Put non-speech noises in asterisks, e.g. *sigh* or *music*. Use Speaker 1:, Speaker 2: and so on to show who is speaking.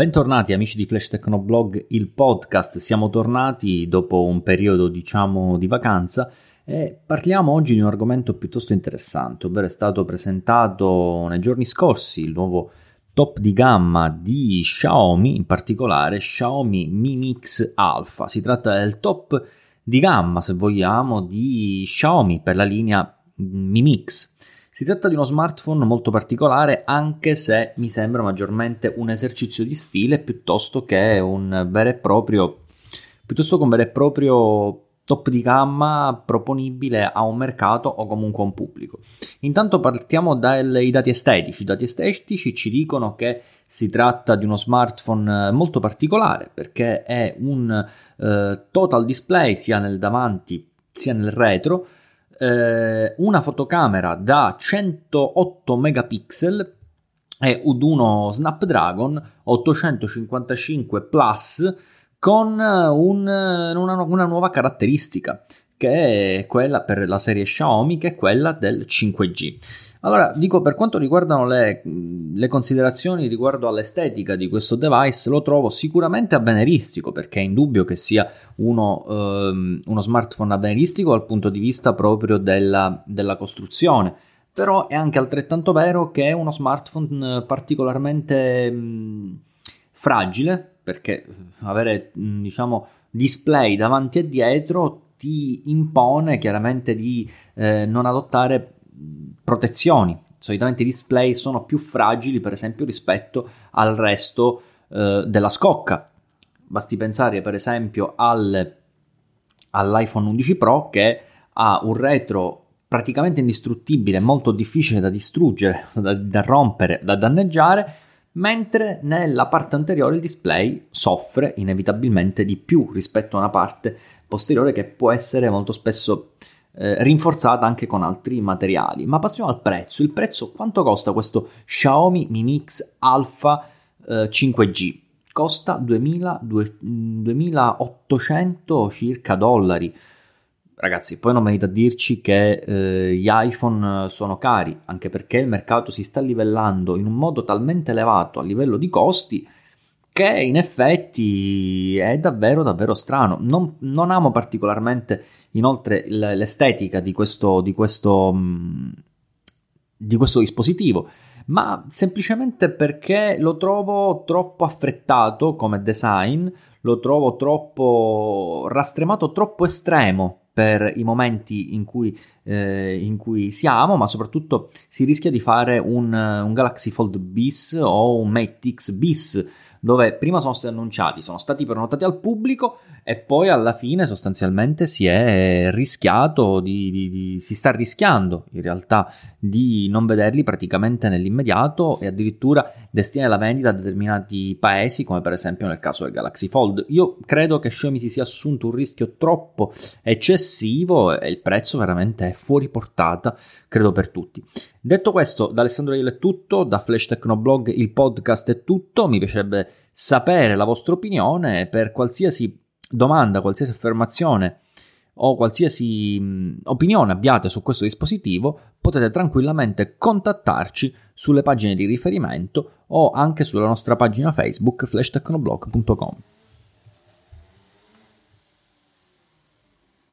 Speaker 1: Bentornati amici di Flash Technoblog, il podcast. Siamo tornati dopo un periodo, diciamo, di vacanza e parliamo oggi di un argomento piuttosto interessante, ovvero è stato presentato nei giorni scorsi il nuovo top di gamma di Xiaomi, in particolare Xiaomi Mi Mix Alpha. Si tratta del top di gamma, se vogliamo, di Xiaomi per la linea Mi Mix. Si tratta di uno smartphone molto particolare, anche se mi sembra maggiormente un esercizio di stile piuttosto che un vero e proprio, piuttosto che un vero e proprio top di gamma proponibile a un mercato o comunque a un pubblico. Intanto partiamo dai dati estetici. I dati estetici ci dicono che si tratta di uno smartphone molto particolare perché è un eh, total display sia nel davanti sia nel retro eh, una fotocamera da 108 megapixel e uno Snapdragon 855 Plus con un, una, una nuova caratteristica che è quella per la serie Xiaomi che è quella del 5G. Allora, dico per quanto riguardano le, le, considerazioni riguardo all'estetica di questo device, lo trovo sicuramente avveniristico perché è indubbio che sia uno, ehm, uno smartphone avveniristico dal punto di vista proprio della, della, costruzione. Però è anche altrettanto vero che è uno smartphone particolarmente mh, fragile perché avere diciamo display davanti e dietro ti impone chiaramente di eh, non adottare protezioni. Solitamente i display sono più fragili, per esempio, rispetto al resto eh, della scocca. Basti pensare, per esempio, al, all'iPhone 11 Pro che ha un retro praticamente indistruttibile, molto difficile da distruggere, *laughs* da, da rompere, da danneggiare, mentre nella parte anteriore il display soffre inevitabilmente di più rispetto a una parte posteriore che può essere molto spesso eh, rinforzata anche con altri materiali. Ma passiamo al prezzo. Il prezzo quanto costa questo Xiaomi Mi Mix Alpha eh, 5G? Costa 2000, 2800 circa dollari. Ragazzi, poi non venite a dirci che eh, gli iPhone sono cari, anche perché il mercato si sta livellando in un modo talmente elevato a livello di costi che in effetti è davvero davvero strano. Non, non amo particolarmente inoltre l'estetica di questo, di questo, mm, di questo dispositivo, ma semplicemente perché lo trovo troppo affrettato come design, lo trovo troppo rastremato, troppo estremo per i momenti in cui, eh, in cui, siamo, ma soprattutto si rischia di fare un, un Galaxy Fold bis o un Mate X bis dove prima sono stati annunciati, sono stati prenotati al pubblico e poi alla fine sostanzialmente si è rischiato, di, di, di, si sta rischiando in realtà di non vederli praticamente nell'immediato e addirittura destinare la vendita a determinati paesi come per esempio nel caso del Galaxy Fold. Io credo che Xiaomi si sia assunto un rischio troppo eccessivo e il prezzo veramente è fuori portata, credo per tutti. Detto questo, da Alessandro Iel è tutto, da Flash Technoblog il podcast è tutto, mi piacerebbe sapere la vostra opinione per qualsiasi domanda, qualsiasi affermazione o qualsiasi mh, opinione abbiate su questo dispositivo, potete tranquillamente contattarci sulle pagine di riferimento o anche sulla nostra pagina Facebook flashtechnoblog.com.